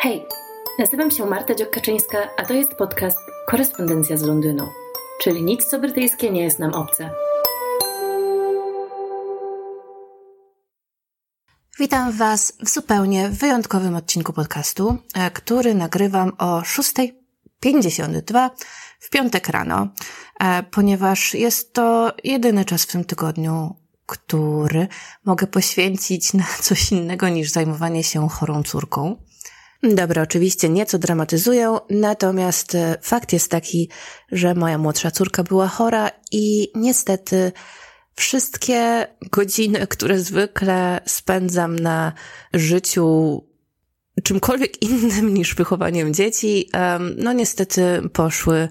Hej, nazywam się Marta Dziokaczyńska, a to jest podcast Korespondencja z Londynu, czyli nic co brytyjskie nie jest nam obce. Witam Was w zupełnie wyjątkowym odcinku podcastu, e, który nagrywam o 6.52 w piątek rano, e, ponieważ jest to jedyny czas w tym tygodniu, który mogę poświęcić na coś innego niż zajmowanie się chorą córką. Dobra, oczywiście nieco dramatyzuję, natomiast e, fakt jest taki, że moja młodsza córka była chora i niestety wszystkie godziny, które zwykle spędzam na życiu czymkolwiek innym niż wychowaniem dzieci, no niestety poszły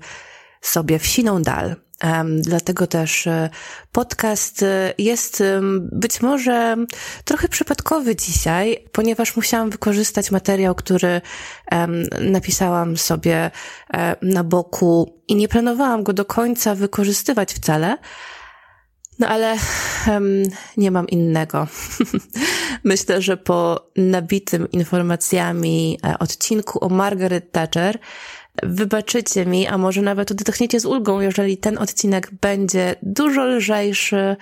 sobie w siną dal. Um, dlatego też e, podcast e, jest um, być może trochę przypadkowy dzisiaj, ponieważ musiałam wykorzystać materiał, który um, napisałam sobie e, na boku i nie planowałam go do końca wykorzystywać wcale. No ale nie mam innego. Myślę, że po nabitym informacjami odcinku o Margaret Thatcher Wybaczycie mi, a może nawet odetchniecie z ulgą, jeżeli ten odcinek będzie dużo lżejszy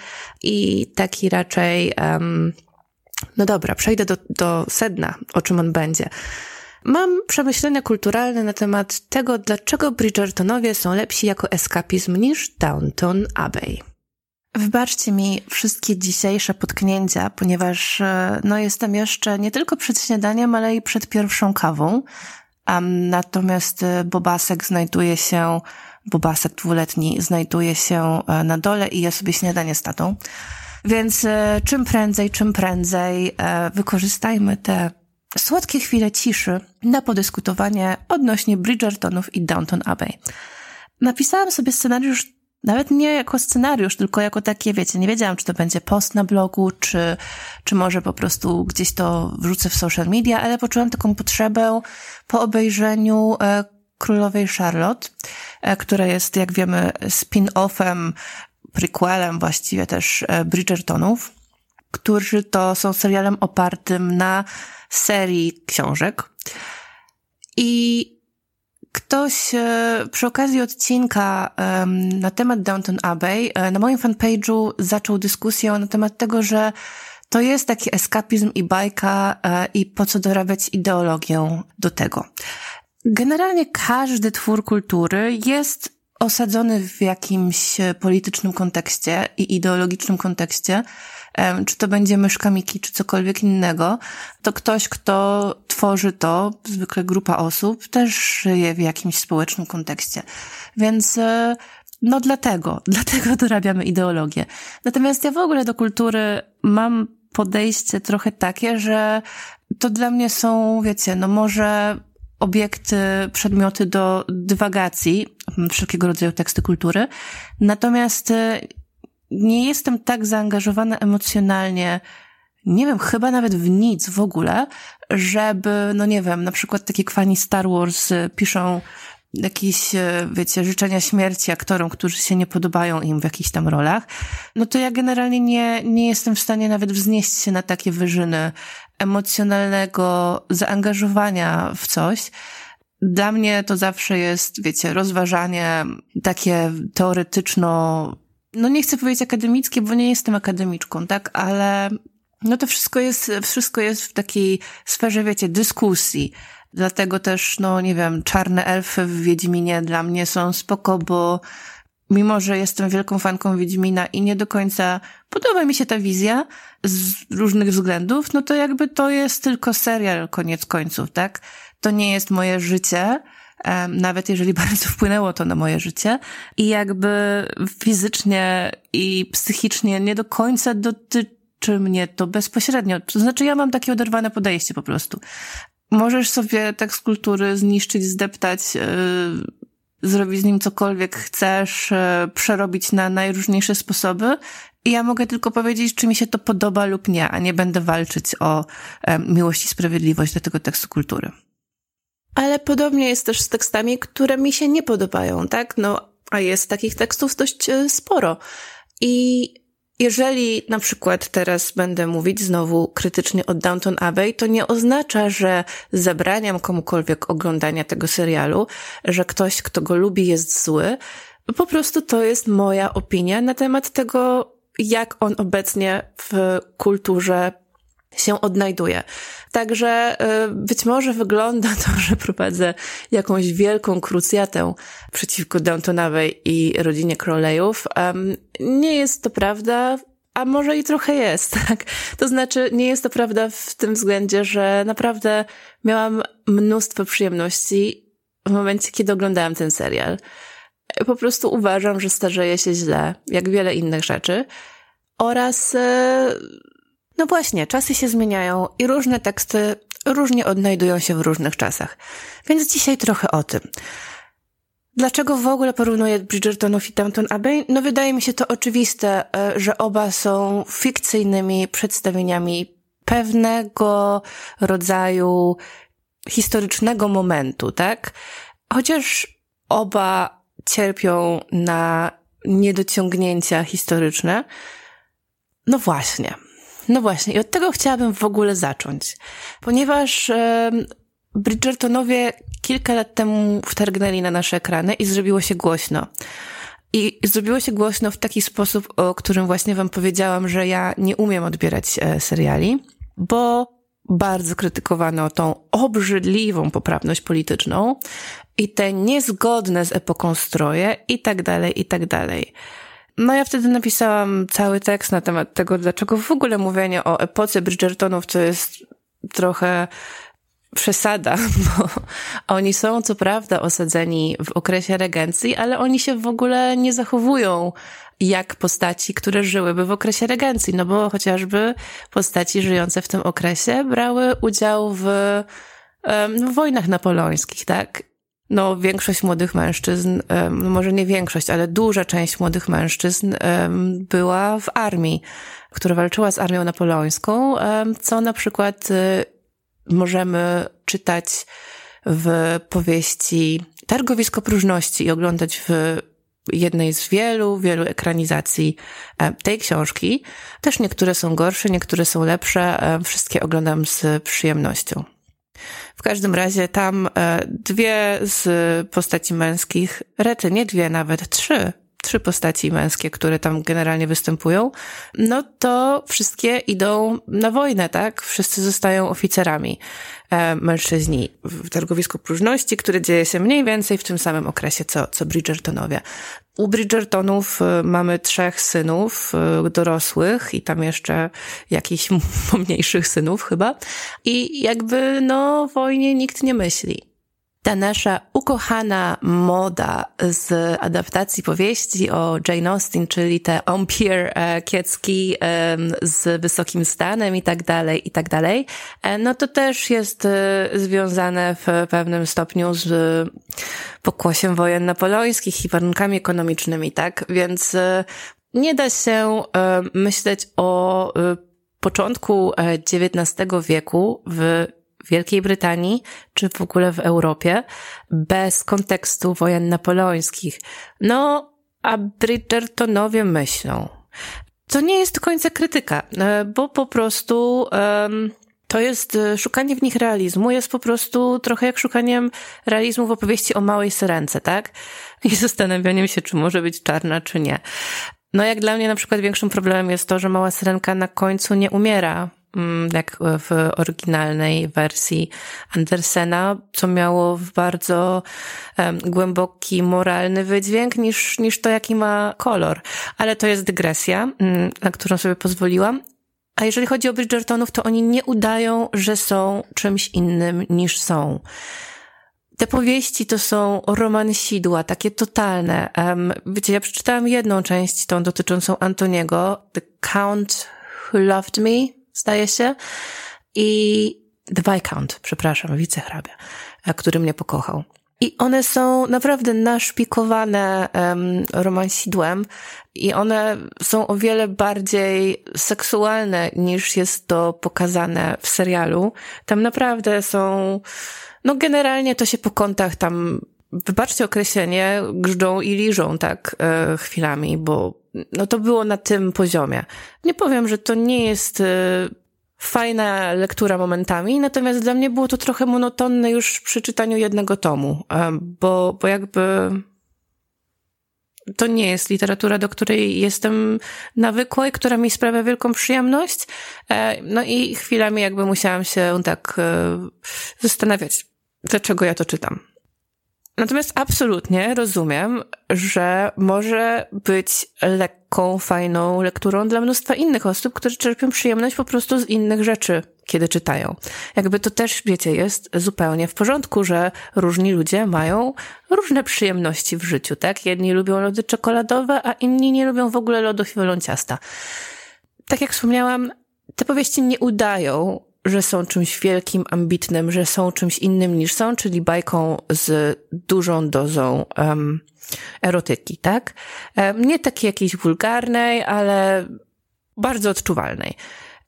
i taki raczej, um, no dobra, przejdę do, do sedna, o czym on będzie. Mam przemyślenia kulturalne na temat tego, dlaczego Bridgertonowie są lepsi jako eskapizm niż Downton Abbey. Wybaczcie mi wszystkie dzisiejsze potknięcia, ponieważ e, no, jestem jeszcze nie tylko przed śniadaniem, ale i przed pierwszą kawą. Um, natomiast e, Bobasek znajduje się, Bobasek dwuletni znajduje się e, na dole i je sobie śniadanie z tatą. Więc e, czym prędzej, czym prędzej wykorzystajmy te słodkie chwile ciszy na podyskutowanie odnośnie Bridgertonów i Downton Abbey. Napisałam sobie scenariusz nawet nie jako scenariusz, tylko jako takie, wiecie, nie wiedziałam, czy to będzie post na blogu, czy, czy może po prostu gdzieś to wrzucę w social media, ale poczułam taką potrzebę po obejrzeniu e, Królowej Charlotte, e, która jest, jak wiemy, spin-offem, prequelem właściwie też e, Bridgertonów, którzy to są serialem opartym na serii książek. I Ktoś e, przy okazji odcinka na temat Downton Abbey e, na moim fanpage'u zaczął dyskusję na temat tego, że to jest taki eskapizm i bajka e, i po co dorabiać ideologię do tego. Generalnie każdy twór kultury jest osadzony w jakimś politycznym kontekście i ideologicznym kontekście, czy to będzie myszka Miki, czy cokolwiek innego, to ktoś, kto tworzy to, zwykle grupa osób, też żyje w jakimś społecznym kontekście. Więc e, no dlatego, dlatego dorabiamy ideologię. Natomiast ja w ogóle do kultury mam podejście trochę takie, że to dla mnie są, wiecie, no może obiekty, przedmioty do dywagacji, wszelkiego rodzaju teksty kultury. Natomiast e, nie jestem tak zaangażowana emocjonalnie, nie wiem, chyba nawet w nic w ogóle, żeby, no nie wiem, na przykład takie kwani Star Wars y, piszą jakieś, y, wiecie, życzenia śmierci aktorom, którzy się nie podobają im w jakichś tam rolach, no to ja generalnie nie, nie jestem w stanie nawet wznieść się na takie wyżyny emocjonalnego zaangażowania w coś. Dla mnie to zawsze jest, wiecie, rozważanie takie teoretyczno no nie chcę powiedzieć akademickie, bo nie jestem akademiczką, tak, ale no to wszystko jest, wszystko jest w takiej sferze, wiecie, dyskusji. Dlatego też, no nie wiem, czarne elfy w Wiedźminie dla mnie są spoko, bo mimo, że jestem wielką fanką Wiedźmina i nie do końca podoba mi się ta wizja z różnych względów, no to jakby to jest tylko serial koniec końców, tak? To nie jest moje życie, nawet jeżeli bardzo wpłynęło to na moje życie i jakby fizycznie i psychicznie nie do końca dotyczy mnie to bezpośrednio. To znaczy ja mam takie oderwane podejście po prostu. Możesz sobie tekst kultury zniszczyć, zdeptać, yy, zrobić z nim cokolwiek chcesz, yy, przerobić na najróżniejsze sposoby i ja mogę tylko powiedzieć, czy mi się to podoba lub nie, a nie będę walczyć o miłość i sprawiedliwość do tego tekstu kultury. Ale podobnie jest też z tekstami, które mi się nie podobają, tak? No, a jest takich tekstów dość e, sporo. I jeżeli na przykład teraz będę mówić znowu krytycznie o Downton Abbey, to nie oznacza, że zabraniam komukolwiek oglądania tego serialu, że ktoś, kto go lubi, jest zły. Po prostu to jest moja opinia na temat tego, jak on obecnie w kulturze się odnajduje. Także y, być może wygląda to, że prowadzę jakąś wielką krucjatę przeciwko Downtonowej i rodzinie Crowleyów. Nie jest to prawda, a może i trochę jest, tak? To znaczy, nie jest to prawda w tym względzie, że naprawdę miałam mnóstwo przyjemności w momencie, kiedy oglądałam ten serial. Po prostu uważam, że starzeje się źle, jak wiele innych rzeczy. Oraz y, no właśnie, czasy się zmieniają i różne teksty różnie odnajdują się w różnych czasach. Więc dzisiaj trochę o tym. Dlaczego w ogóle porównuję Bridgertonów i Downton Abbey? No wydaje mi się to oczywiste, e, że oba są fikcyjnymi przedstawieniami pewnego rodzaju historycznego momentu, tak? Chociaż oba cierpią na niedociągnięcia historyczne, no właśnie. No właśnie, i od tego chciałabym w ogóle zacząć, ponieważ e, Bridgertonowie kilka lat temu wtargnęli na nasze ekrany i zrobiło się głośno. I zrobiło się głośno w taki sposób, o którym właśnie wam powiedziałam, że ja nie umiem odbierać e, seriali, bo bardzo krytykowano tą obrzydliwą poprawność polityczną i te niezgodne z epoką stroje i tak dalej, i tak dalej. No ja wtedy napisałam cały tekst na temat tego, dlaczego w ogóle mówienie o epoce Bridgertonów to jest trochę przesada, bo oni są co prawda osadzeni w okresie regencji, ale oni się w ogóle nie zachowują jak postaci, które żyłyby w okresie regencji, no bo chociażby postaci żyjące w tym okresie brały udział w, w wojnach napoleońskich, tak? No, większość młodych mężczyzn, no może nie większość, ale duża część młodych mężczyzn była w armii, która walczyła z armią napoleońską, co na przykład y, możemy czytać w powieści Targowisko Próżności i oglądać w jednej z wielu, wielu ekranizacji tej książki. Też niektóre są gorsze, niektóre są lepsze. Wszystkie oglądam z przyjemnością. W każdym razie tam e, dwie z postaci męskich, rety, nie dwie, nawet trzy, trzy postaci męskie, które tam generalnie występują, no to wszystkie idą na wojnę, tak? Wszyscy zostają oficerami. E, mężczyźni w targowisku próżności, które dzieje się mniej więcej w tym samym okresie co, co Bridgertonowie. U Bridgertonów e, mamy trzech synów e, dorosłych i tam jeszcze jakichś pomniejszych synów chyba. I jakby no wojnie nikt nie myśli ta nasza ukochana moda z adaptacji powieści o Jane Austen, czyli te Empire e, kiecki z wysokim stanem i tak dalej, i tak dalej, e, no to też jest e, związane w pewnym stopniu z pokłosiem wojen napoleońskich i warunkami ekonomicznymi, tak? Więc nie da się myśleć o początku XIX wieku w Wielkiej Brytanii, czy w ogóle w Europie, bez kontekstu wojen napoleońskich. No, a Bridgertonowie myślą. To nie jest do końca krytyka, e, bo po prostu um, to jest e, szukanie w nich realizmu, jest po prostu trochę jak szukaniem realizmu w opowieści o małej syrence, tak? I zastanawianiem się, czy może być czarna, czy nie. No jak dla mnie na przykład większym problemem jest to, że mała syrenka na końcu nie umiera, jak w oryginalnej wersji Andersena, co miało bardzo głęboki moralny wydźwięk niż, niż to, jaki ma kolor. Ale to jest dygresja, um, na którą sobie pozwoliłam. A jeżeli chodzi o Bridgertonów, to oni nie udają, że są czymś innym niż są. Te powieści to są romansidła, takie totalne. Um, wiecie, ja przeczytałam jedną część, tą dotyczącą Antoniego, The Count Who Loved Me, zdaje się. I The Viscount, przepraszam, wicehrabia, e, który mnie pokochał. I one są naprawdę naszpikowane um, romansidłem i one są o wiele bardziej seksualne niż jest to pokazane w serialu. Tam naprawdę są, no generalnie to się po kątach tam, wybaczcie określenie, grzdą i liżą tak e, chwilami, bo no to było na tym poziomie. Nie powiem, że to nie jest y, fajna lektura momentami, natomiast dla mnie było to trochę monotonne już przy czytaniu jednego tomu, bo, bo jakby to nie jest literatura, do której jestem nawykła i która mi sprawia wielką przyjemność. E, no i chwilami jakby musiałam się tak e, zastanawiać, dlaczego ja to czytam. Natomiast absolutnie rozumiem, że może być lekką, fajną lekturą dla mnóstwa innych osób, które czerpią przyjemność po prostu z innych rzeczy, kiedy czytają. Jakby to też, wiecie, jest zupełnie w porządku, że różni ludzie mają różne przyjemności w życiu, tak? Jedni lubią lody czekoladowe, a inni nie lubią w ogóle lodów i ciasta. Tak jak wspomniałam, te powieści nie udają że są czymś wielkim, ambitnym, że są czymś innym niż są, czyli bajką z dużą dozą um, erotyki, tak? Um, nie takiej jakiejś wulgarnej, ale bardzo odczuwalnej.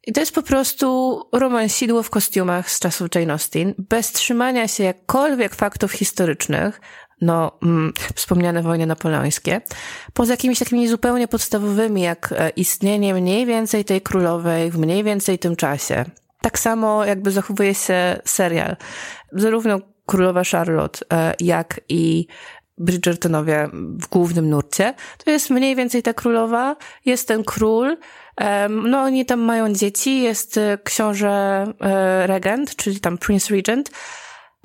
I to jest po prostu romansidło w kostiumach z czasów Jane Austen, bez trzymania się jakkolwiek faktów historycznych, no, mm, wspomniane wojny napoleońskie, poza jakimiś takimi zupełnie podstawowymi, jak e, istnienie mniej więcej tej królowej w mniej więcej tym czasie, tak samo jakby zachowuje się serial. Zarówno Królowa Charlotte, e, jak i Bridgertonowie w głównym nurcie. To jest mniej więcej ta królowa, jest ten król, no oni tam mają dzieci, jest e, książę e, regent, czyli tam prince regent.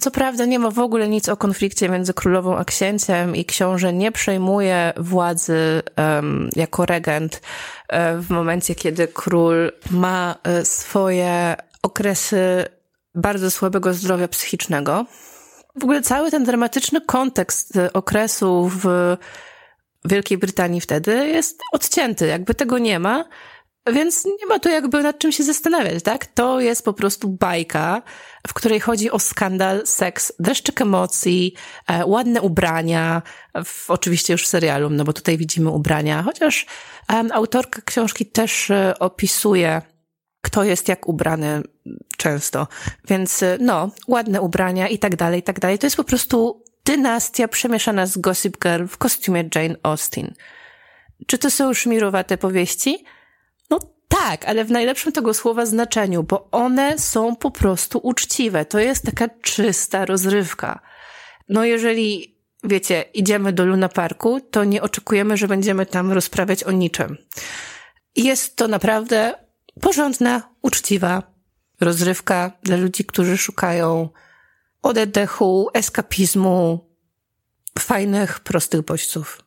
Co prawda nie ma w ogóle nic o konflikcie między królową a księciem i książę nie przejmuje władzy um, jako regent w momencie, kiedy król ma swoje okresy bardzo słabego zdrowia psychicznego. W ogóle cały ten dramatyczny kontekst okresu w Wielkiej Brytanii wtedy jest odcięty, jakby tego nie ma, więc nie ma tu jakby nad czym się zastanawiać, tak? To jest po prostu bajka, w której chodzi o skandal, seks, dreszczyk emocji, e, ładne ubrania, w, oczywiście już w serialu, no bo tutaj widzimy ubrania, chociaż um, autorka książki też e, opisuje kto jest jak ubrany często. Więc y, no, ładne ubrania i tak dalej, i tak dalej. To jest po prostu dynastia przemieszana z Gossip Girl w kostiumie Jane Austen. Czy to są szmirowate powieści? No tak, ale w najlepszym tego słowa znaczeniu, bo one są po prostu uczciwe. To jest taka czysta rozrywka. No jeżeli, wiecie, idziemy do Luna Parku, to nie oczekujemy, że będziemy tam rozprawiać o niczym. Jest to naprawdę porządna, uczciwa rozrywka dla ludzi, którzy szukają oddechu, eskapizmu, fajnych, prostych bodźców.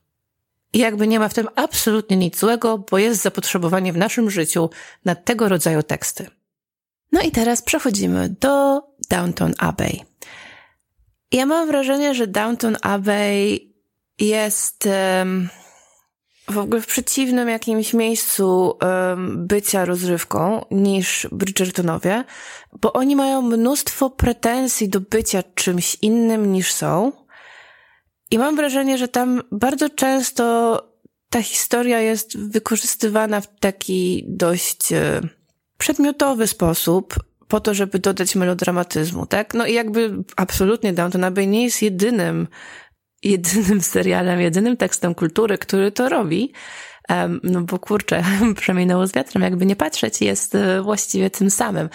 I jakby nie ma w tym absolutnie nic złego, bo jest zapotrzebowanie w naszym życiu na tego rodzaju teksty. No i teraz przechodzimy do Downton Abbey. Ja mam wrażenie, że Downton Abbey jest um, w ogóle w przeciwnym jakimś miejscu um, bycia rozrywką niż Bridgertonowie, bo oni mają mnóstwo pretensji do bycia czymś innym niż są. I mam wrażenie, że tam bardzo często ta historia jest wykorzystywana w taki dość e, przedmiotowy sposób, po to, żeby dodać melodramatyzmu, tak? No i jakby absolutnie Downton Abbey nie jest jedynym jedynym serialem, jedynym tekstem kultury, który to robi. No bo kurczę, przemienęło z wiatrem, jakby nie patrzeć, jest e, właściwie tym samym.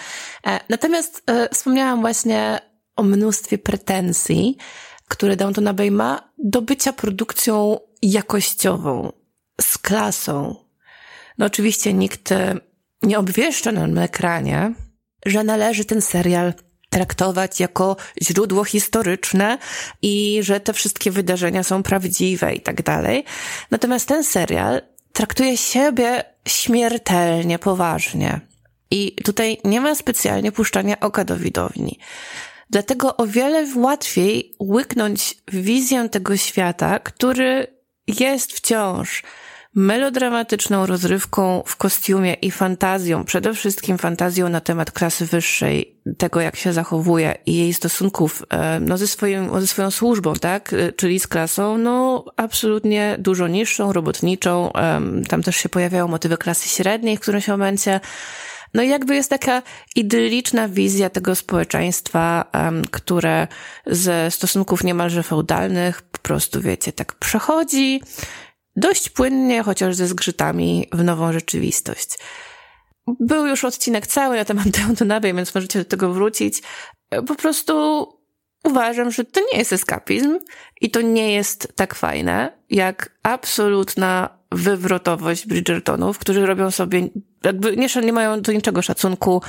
E, natomiast e, wspomniałam właśnie o mnóstwie pretensji, które Downton Abbey ma do bycia produkcją jakościową, z klasą. No oczywiście nikt nie obwieszcza na ekranie, że należy ten serial traktować jako źródło historyczne i że te wszystkie wydarzenia są prawdziwe i tak dalej. Natomiast ten serial traktuje siebie śmiertelnie poważnie. I tutaj nie ma specjalnie puszczania oka do widowni. Dlatego o wiele łatwiej łyknąć wizję tego świata, który jest wciąż melodramatyczną rozrywką w kostiumie i fantazją, przede wszystkim fantazją na temat klasy wyższej, tego jak się zachowuje i jej stosunków e, no, ze, swoim, ze swoją służbą, tak, e, czyli z klasą, no absolutnie dużo niższą, robotniczą, tam też się pojawiają motywy klasy średniej w którymś momencie, no i jakby jest taka idylliczna wizja tego społeczeństwa, które ze stosunków niemalże feudalnych po prostu, wiecie, tak przechodzi dość płynnie, chociaż ze zgrzytami w nową rzeczywistość. Był już odcinek cały na temat Downton Abbey, więc możecie do tego wrócić. Po prostu uważam, że to nie jest eskapizm i to nie jest tak fajne, jak absolutna wywrotowość Bridgertonów, którzy robią sobie, jakby nie, nie mają do niczego szacunku,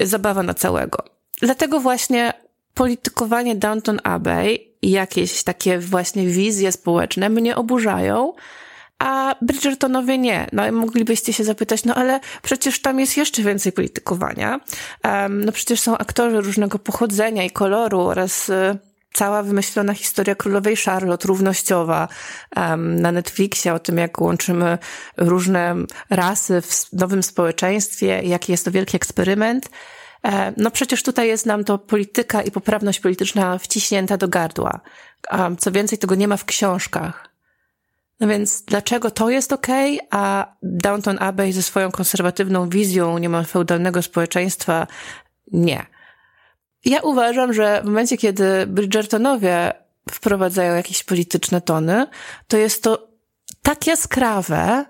zabawa na całego. Dlatego właśnie politykowanie Downton Abbey i jakieś takie właśnie wizje społeczne mnie oburzają, a Bridgertonowie nie. No moglibyście się zapytać, no ale przecież tam jest jeszcze więcej politykowania. Um, no przecież są aktorzy różnego pochodzenia i koloru oraz y, cała wymyślona historia królowej Charlotte, równościowa um, na Netflixie, o tym jak łączymy różne rasy w nowym społeczeństwie, jaki jest to wielki eksperyment. E, no przecież tutaj jest nam to polityka i poprawność polityczna wciśnięta do gardła. Co więcej, tego nie ma w książkach. No więc dlaczego to jest ok, a Downton Abbey ze swoją konserwatywną wizją niemal feudalnego społeczeństwa nie? Ja uważam, że w momencie, kiedy Bridgertonowie wprowadzają jakieś polityczne tony, to jest to tak jaskrawe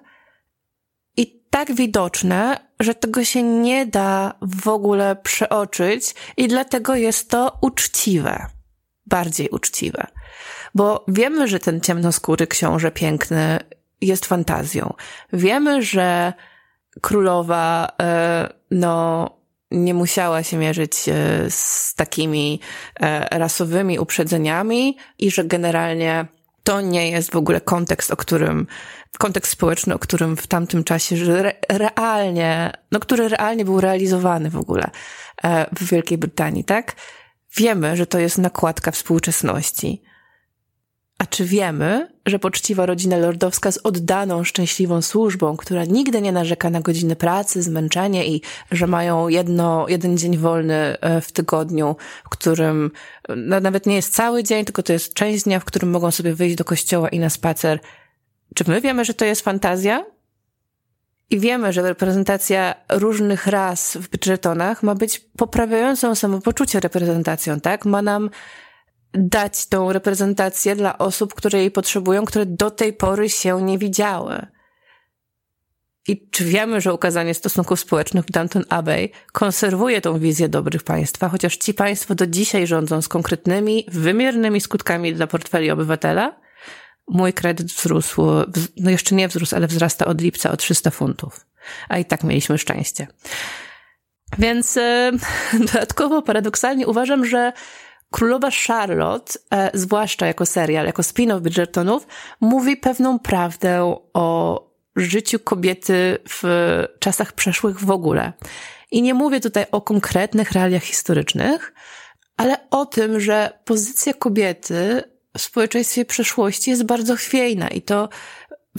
i tak widoczne, że tego się nie da w ogóle przeoczyć i dlatego jest to uczciwe. Bardziej uczciwe. Bo wiemy, że ten ciemnoskóry książę piękny jest fantazją. Wiemy, że królowa, e, no, nie musiała się mierzyć e, z takimi e, rasowymi uprzedzeniami i że generalnie to nie jest w ogóle kontekst, o którym, kontekst społeczny, o którym w tamtym czasie, re, realnie, no który realnie był realizowany w ogóle w Wielkiej Brytanii, tak? Wiemy, że to jest nakładka współczesności. A czy wiemy, że poczciwa rodzina lordowska z oddaną, szczęśliwą służbą, która nigdy nie narzeka na godziny pracy, zmęczenie i że mają jedno, jeden dzień wolny e, w tygodniu, w którym no, nawet nie jest cały dzień, tylko to jest część dnia, w którym mogą sobie wyjść do kościoła i na spacer. Czy my wiemy, że to jest fantazja? I wiemy, że reprezentacja różnych ras w Bridgetonach ma być poprawiającą samopoczucie reprezentacją, tak? Ma nam dać tą reprezentację dla osób, które jej potrzebują, które do tej pory się nie widziały. I czy wiemy, że ukazanie stosunków społecznych w Downton Abbey konserwuje tą wizję dobrych państwa, chociaż ci państwo do dzisiaj rządzą z konkretnymi, wymiernymi skutkami dla portfeli obywatela? Mój kredyt wzrósł, no jeszcze nie wzrósł, ale wzrasta od lipca o 300 funtów. A i tak mieliśmy szczęście. Więc e, dodatkowo, paradoksalnie uważam, że Królowa Charlotte, e, zwłaszcza jako serial, jako spin-off Bridgertonów, mówi pewną prawdę o życiu kobiety w czasach przeszłych w ogóle. I nie mówię tutaj o konkretnych realiach historycznych, ale o tym, że pozycja kobiety w społeczeństwie przeszłości jest bardzo chwiejna i to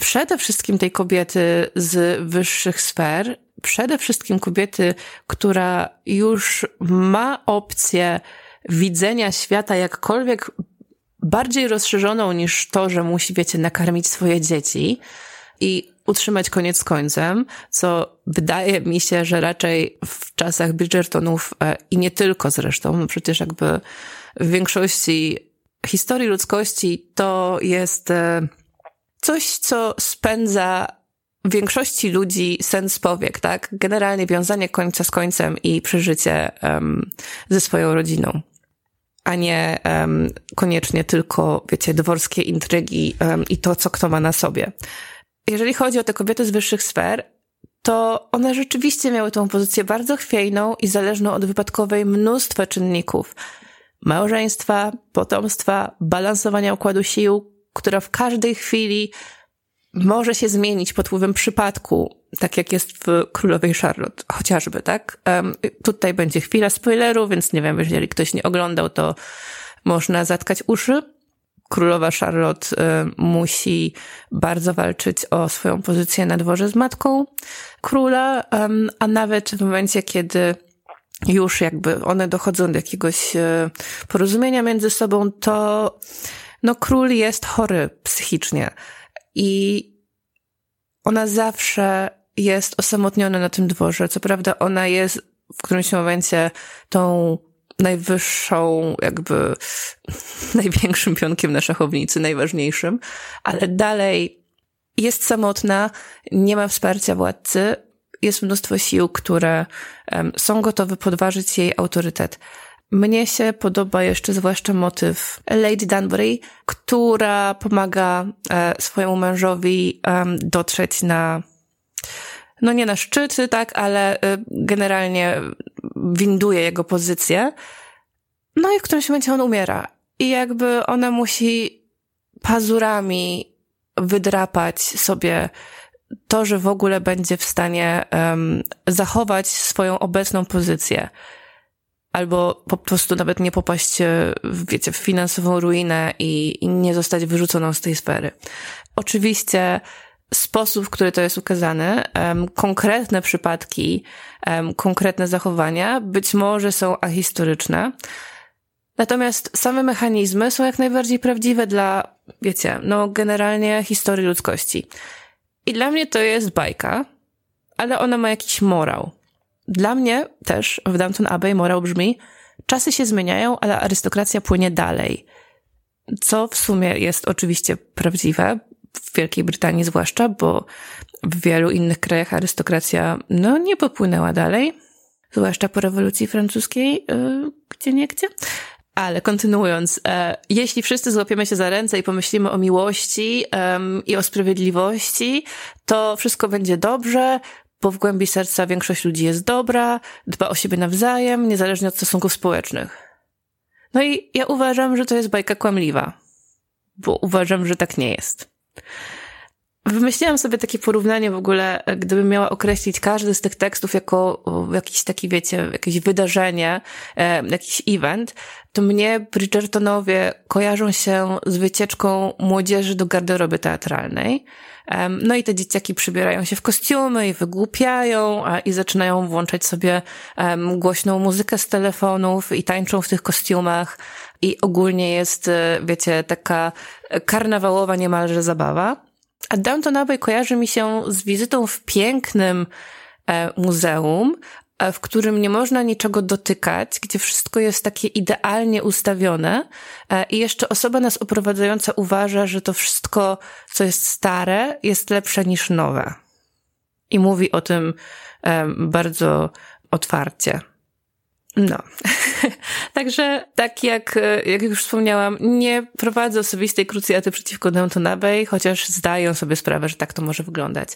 przede wszystkim tej kobiety z wyższych sfer, przede wszystkim kobiety, która już ma opcję widzenia świata jakkolwiek bardziej rozszerzoną niż to, że musi, wiecie, nakarmić swoje dzieci i utrzymać koniec końcem, co wydaje mi się, że raczej w czasach Bridgertonów e, i nie tylko zresztą, przecież jakby w większości historii ludzkości to jest e, coś, co spędza większości ludzi sens powiek, tak? Generalnie wiązanie końca z końcem i przeżycie um, ze swoją rodziną a nie um, koniecznie tylko, wiecie, dworskie intrygi um, i to, co kto ma na sobie. Jeżeli chodzi o te kobiety z wyższych sfer, to one rzeczywiście miały tą pozycję bardzo chwiejną i zależną od wypadkowej mnóstwa czynników. Małżeństwa, potomstwa, balansowania układu sił, która w każdej chwili może się zmienić pod wpływem przypadku, tak jak jest w Królowej Charlotte, chociażby, tak? Um, tutaj będzie chwila spoileru, więc nie wiem, jeżeli ktoś nie oglądał, to można zatkać uszy. Królowa Charlotte um, musi bardzo walczyć o swoją pozycję na dworze z matką króla, um, a nawet w momencie, kiedy już jakby one dochodzą do jakiegoś e, porozumienia między sobą, to no król jest chory psychicznie i ona zawsze jest osamotniona na tym dworze. Co prawda ona jest w którymś momencie tą najwyższą, jakby największym pionkiem na szachownicy, najważniejszym, ale dalej jest samotna, nie ma wsparcia władcy, jest mnóstwo sił, które um, są gotowe podważyć jej autorytet. Mnie się podoba jeszcze zwłaszcza motyw Lady Danbury, która pomaga e, swojemu mężowi dotrzeć na, no nie na szczyty, tak, ale e, generalnie winduje jego pozycję. No i w którymś momencie on umiera. I jakby ona musi pazurami wydrapać sobie to, że w ogóle będzie w stanie um, zachować swoją obecną pozycję. Albo po prostu nawet nie popaść, e, wiecie, w finansową ruinę i, i nie zostać wyrzuconą z tej sfery. Oczywiście sposób, w który to jest ukazane, um, konkretne przypadki, um, konkretne zachowania być może są ahistoryczne, Natomiast same mechanizmy są jak najbardziej prawdziwe dla, wiecie, no generalnie historii ludzkości. I dla mnie to jest bajka, ale ona ma jakiś morał. Dla mnie też w Downton Abbey morał brzmi, czasy się zmieniają, ale arystokracja płynie dalej. Co w sumie jest oczywiście prawdziwe, w Wielkiej Brytanii zwłaszcza, bo w wielu innych krajach arystokracja, no, nie popłynęła dalej. Zwłaszcza po rewolucji francuskiej, yy, gdzie nie gdzie. Ale kontynuując, e, jeśli wszyscy złapiemy się za ręce i pomyślimy o miłości i o sprawiedliwości, to wszystko będzie dobrze, bo w głębi serca większość ludzi jest dobra, dba o siebie nawzajem, niezależnie od stosunków społecznych. No i ja uważam, że to jest bajka kłamliwa, bo uważam, że tak nie jest. Wymyśliłam sobie takie porównanie w ogóle, gdybym miała określić każdy z tych tekstów jako jakiś taki, wiecie, jakieś wydarzenie, e, jakiś event, to mnie Bridgertonowie kojarzą się z wycieczką młodzieży do garderoby teatralnej. No i te dzieciaki przybierają się w kostiumy i wygłupiają i zaczynają włączać sobie głośną muzykę z telefonów i tańczą w tych kostiumach i ogólnie jest, e, wiecie, taka karnawałowa niemalże zabawa. A Downton Abbey kojarzy mi się z wizytą w pięknym e, muzeum, e, w którym nie można niczego dotykać, gdzie wszystko jest takie idealnie ustawione e, i jeszcze osoba nas oprowadzająca uważa, że to wszystko, co jest stare, jest lepsze niż nowe. I mówi o tym bardzo otwarcie. No. Także tak jak, jak już wspomniałam, nie prowadzę osobistej krucjaty przeciwko Downton Abbey, chociaż zdaję sobie sprawę, że tak to może wyglądać.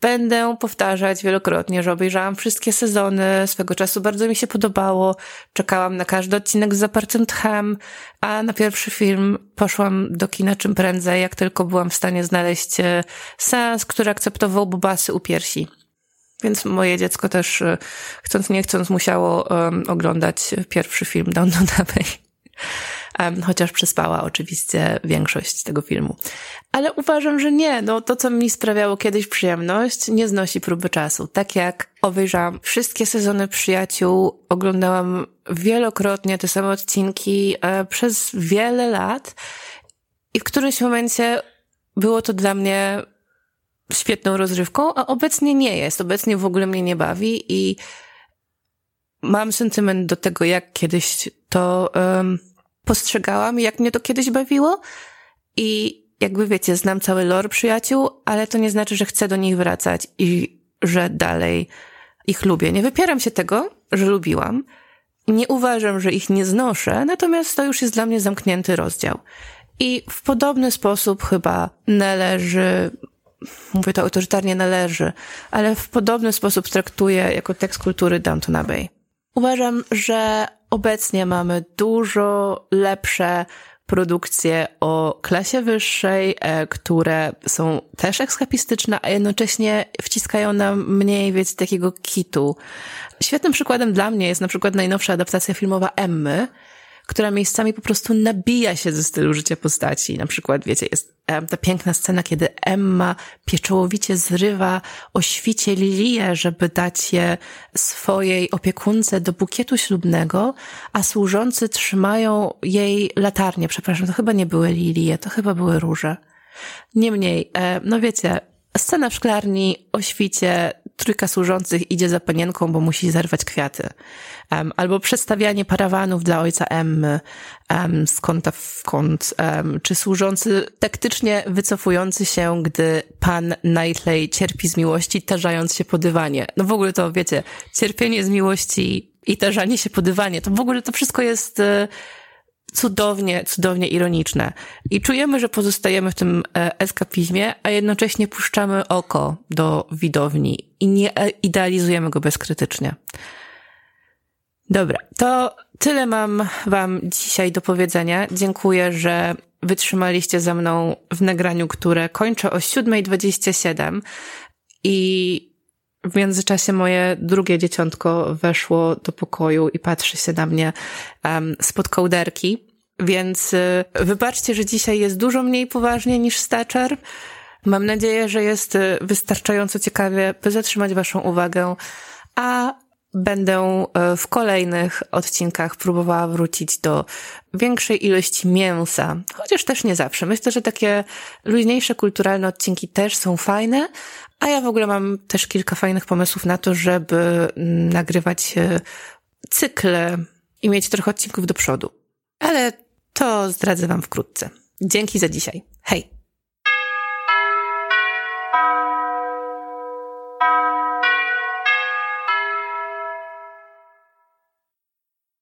Będę powtarzać wielokrotnie, że obejrzałam wszystkie sezony, swego czasu bardzo mi się podobało, czekałam na każdy odcinek z zapartym tchem, a na pierwszy film poszłam do kina czym prędzej, jak tylko byłam w stanie znaleźć e, sens, który akceptował bobasy u piersi. Więc moje dziecko też, e, chcąc nie chcąc, musiało um, oglądać pierwszy film Downton Abbey. Um, chociaż przespała oczywiście większość tego filmu. Ale uważam, że nie. No, to, co mi sprawiało kiedyś przyjemność, nie znosi próby czasu. Tak jak obejrzałam wszystkie sezony Przyjaciół, oglądałam wielokrotnie te same odcinki e, przez wiele lat i w którymś momencie było to dla mnie świetną rozrywką, a obecnie nie jest. Obecnie w ogóle mnie nie bawi i mam sentyment do tego, jak kiedyś to um, postrzegałam jak mnie to kiedyś bawiło. I jakby wiecie, znam cały lore przyjaciół, ale to nie znaczy, że chcę do nich wracać i że dalej ich lubię. Nie wypieram się tego, że lubiłam. Nie uważam, że ich nie znoszę, natomiast to już jest dla mnie zamknięty rozdział. I w podobny sposób chyba należy mówię to autorytarnie należy, ale w podobny sposób traktuję jako tekst kultury Downton Abbey. Uważam, że obecnie mamy dużo lepsze produkcje o klasie wyższej, e, które są też ekskapistyczne, a jednocześnie wciskają nam mniej, wiecie, takiego kitu. Świetnym przykładem dla mnie jest na przykład najnowsza adaptacja filmowa Emmy, która miejscami po prostu nabija się ze stylu życia postaci. Na przykład, wiecie, jest ta piękna scena, kiedy Emma pieczołowicie zrywa o świcie lilię, żeby dać je swojej opiekunce do bukietu ślubnego, a służący trzymają jej latarnie. Przepraszam, to chyba nie były lilie, to chyba były róże. Niemniej, no wiecie, scena w szklarni o świcie trójka służących idzie za panienką, bo musi zerwać kwiaty. Um, albo przedstawianie parawanów dla ojca Emmy um, z kąta w kąt, um, czy służący taktycznie wycofujący się, gdy pan Knightley cierpi z miłości, tarzając się po dywanie. No w ogóle to, wiecie, cierpienie z miłości i tarzanie się po dywanie, to w ogóle to wszystko jest... Y cudownie, cudownie ironiczne. I czujemy, że pozostajemy w tym e, eskapizmie, a jednocześnie puszczamy oko do widowni i nie e, idealizujemy go bezkrytycznie. Dobra, to tyle mam wam dzisiaj do powiedzenia. Dziękuję, że wytrzymaliście ze mną w nagraniu, które kończę o 7.27 i w międzyczasie moje drugie dzieciątko weszło do pokoju i patrzy się na mnie um, spod kołderki. Więc y, wybaczcie, że dzisiaj jest dużo mniej poważnie niż Stacher. Mam nadzieję, że jest y, wystarczająco ciekawie, by zatrzymać Waszą uwagę, a będę y, w kolejnych odcinkach próbowała wrócić do większej ilości mięsa, chociaż też nie zawsze. Myślę, że takie luźniejsze, kulturalne odcinki też są fajne, a ja w ogóle mam też kilka fajnych pomysłów na to, żeby mm, nagrywać cykle i mieć trochę odcinków do przodu. Ale to zdradzę Wam wkrótce. Dzięki za dzisiaj. Hej!